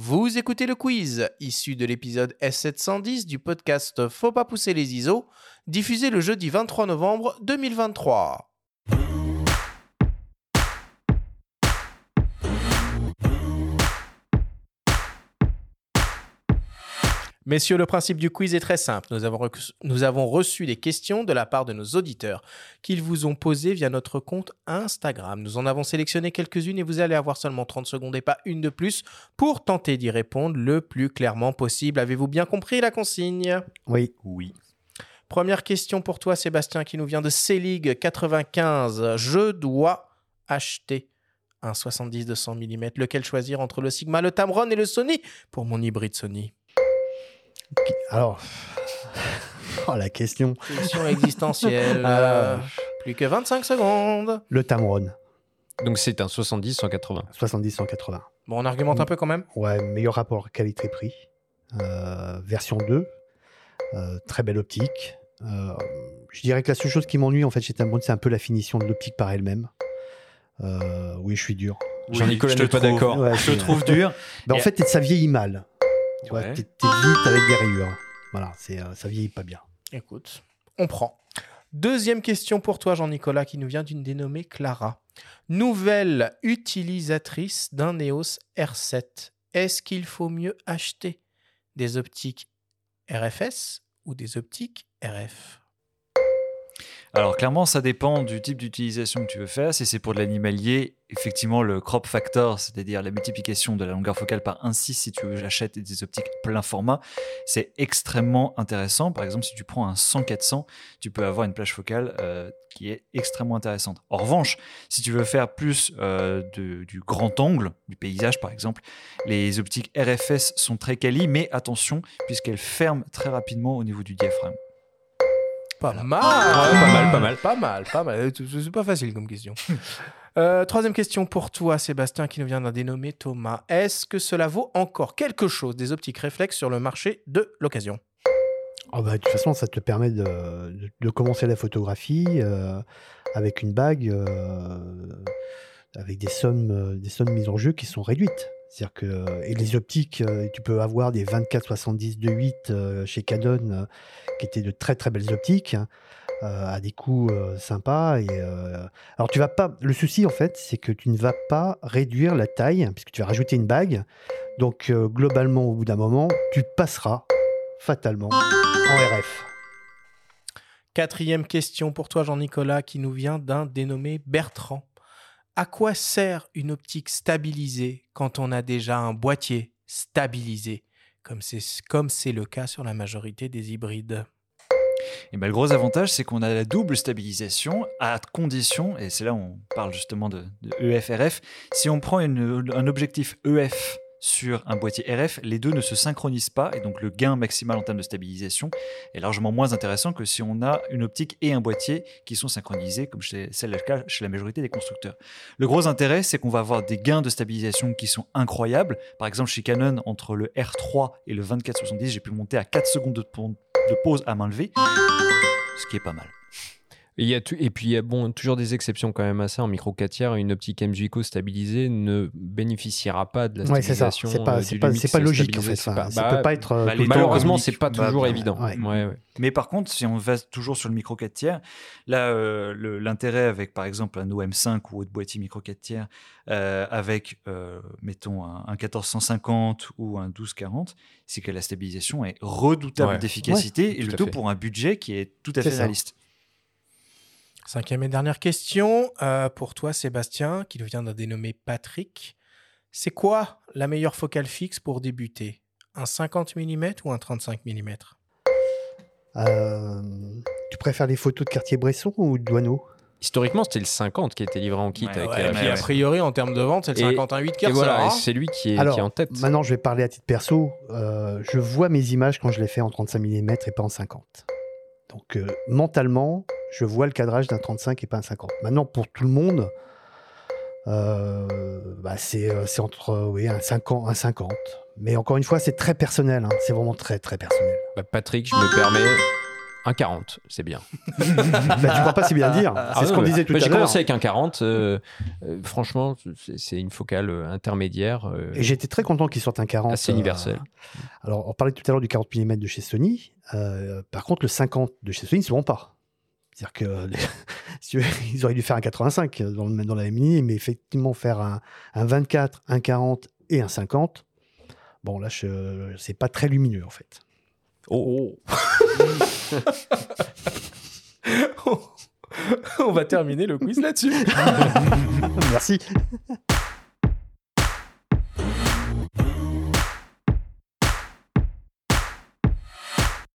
Vous écoutez le quiz, issu de l'épisode S710 du podcast Faut pas pousser les ISO, diffusé le jeudi 23 novembre 2023. Messieurs, le principe du quiz est très simple. Nous avons, rec- nous avons reçu des questions de la part de nos auditeurs qu'ils vous ont posées via notre compte Instagram. Nous en avons sélectionné quelques-unes et vous allez avoir seulement 30 secondes et pas une de plus pour tenter d'y répondre le plus clairement possible. Avez-vous bien compris la consigne? Oui. Oui. Première question pour toi, Sébastien, qui nous vient de C-League 95. Je dois acheter un 70-200 mm. Lequel choisir entre le Sigma, le Tamron et le Sony? Pour mon hybride Sony Alors, oh, la question. Question existentielle. Ah. Euh, Plus que 25 secondes. Le Tamron, Donc c'est un 70-180. 70-180. Bon, on argumente un peu quand même. Ouais, meilleur rapport qualité-prix. Euh, version 2. Euh, très belle optique. Euh, je dirais que la seule chose qui m'ennuie en fait chez Tamron, c'est un peu la finition de l'optique par elle-même. Euh, oui, je suis dur. Jean-Nicolas je te n'est pas d'accord. Ouais, Je te trouve dur. Ben, en fait, ça vieillit mal. Tu Ouais. t'es t'es vite avec des rayures. Voilà, c'est, euh, ça vieillit pas bien. Écoute, on prend. Deuxième question pour toi, Jean-Nicolas, qui nous vient d'une dénommée Clara. Nouvelle utilisatrice d'un EOS R7. Est-ce qu'il faut mieux acheter des optiques RFS ou des optiques RF Alors clairement, ça dépend du type d'utilisation que tu veux faire. Si c'est pour de l'animalier, effectivement, le crop factor, c'est-à-dire la multiplication de la longueur focale par 1,6 si tu achètes des optiques plein format, c'est extrêmement intéressant. Par exemple, si tu prends un 100-400, tu peux avoir une plage focale euh, qui est extrêmement intéressante. En revanche, si tu veux faire plus euh, du grand angle, du paysage par exemple, les optiques RFS sont très quali, mais attention, puisqu'elles ferment très rapidement au niveau du diaphragme. Pas mal. pas mal, pas mal. Pas mal, pas mal. C'est pas facile comme question. Euh, troisième question pour toi, Sébastien, qui nous vient d'un dénommé Thomas. Est-ce que cela vaut encore quelque chose des optiques réflexes sur le marché de l'occasion? Ah bah, de toute façon, ça te permet de, de- de commencer la photographie euh, avec une bague, euh, avec des sommes, des sommes mises en jeu qui sont réduites. C'est-à-dire que et les optiques, euh, tu peux avoir des 24-70 de 8 euh, chez Canon, euh, qui étaient de très très belles optiques, hein, euh, à des coûts euh, sympas. Et, euh, alors tu vas pas. Le souci en fait, c'est que tu ne vas pas réduire la taille, puisque tu vas rajouter une bague. Donc euh, globalement, au bout d'un moment, tu passeras fatalement en RF. Quatrième question pour toi, Jean-Nicolas, qui nous vient d'un dénommé Bertrand. À quoi sert une optique stabilisée quand on a déjà un boîtier stabilisé, comme c'est le cas sur la majorité des hybrides? Et ben, le gros avantage, c'est qu'on a la double stabilisation à condition, et c'est là où on parle justement de, EF-RF, si on prend un objectif EF sur un boîtier RF, les deux ne se synchronisent pas, et donc le gain maximal en termes de stabilisation est largement moins intéressant que si on a une optique et un boîtier qui sont synchronisés, comme c'est le chez la majorité des constructeurs. Le gros intérêt, c'est qu'on va avoir des gains de stabilisation qui sont incroyables. Par exemple, chez Canon, entre le R3 et le 2470, j'ai pu monter à 4 secondes de pause à main levée, ce qui est pas mal. Et, il y a tu- et puis, il y a bon, toujours des exceptions quand même à ça. En micro 4 tiers, une optique MJCO stabilisée ne bénéficiera pas de la Ouais, c'est ça. stabilisation. C'est pas, euh, c'est pas, logique en fait. C'est Enfin, pas- ça bah, peut pas être. euh, bah, temps- Malheureusement, c'est pas toujours évident. Ouais. Ouais, ouais. Mais par contre, si on va toujours sur le micro 4 tiers, là, euh, l'intérêt avec, par exemple, un OM5 ou autre boîtier micro 4 tiers, euh, avec, euh, mettons, un, un 1450 ou un 1240, c'est que la stabilisation est redoutable Ouais. d'efficacité, Ouais, et le tout pour un budget qui est tout à fait réaliste. Cinquième et dernière question euh, pour toi, Sébastien, qui nous vient d'un dénommé Patrick. C'est quoi la meilleure focale fixe pour débuter? Un 50 mm ou un 35 mm Euh, tu préfères les photos de Cartier-Bresson ou de Douaneau? Historiquement, c'était le 50 qui était livré en kit Ouais, avec ouais, la mais Puis a pièce. priori, en termes de vente, c'est le Et- 51.8 qui voilà, hein. c'est lui qui est, Alors, qui est en tête. Maintenant, je vais parler à titre perso. Euh, je vois mes images quand je les fais en 35 mm et pas en 50. Donc, euh, mentalement, je vois le cadrage d'un 35 et pas un 50. Maintenant, pour tout le monde, euh, bah, c'est euh, c'est entre euh, oui, un 50, un 50. Mais encore une fois, c'est très personnel. hein. C'est vraiment très, très personnel. Bah, Patrick, je me permets Un 40, c'est bien. bah, tu crois pas si bien dire. Ah C'est ce qu'on disait tout bah, à J'ai l'heure. commencé avec un 40. euh, euh, franchement, c'est- une focale intermédiaire. Et j'étais très content qu'ils sortent un 40. Assez universel. alors, on parlait tout à l'heure du 40 mm de chez Sony. Par contre, le 50 de chez Sony ne se vend pas. C'est-à-dire que les- si ils auraient dû faire un 85 dans, le, dans la même ligne, mais effectivement faire un, un 24, un 40 et un 50, bon là, c'est pas très lumineux en fait. Oh, On va terminer le quiz là-dessus. Merci.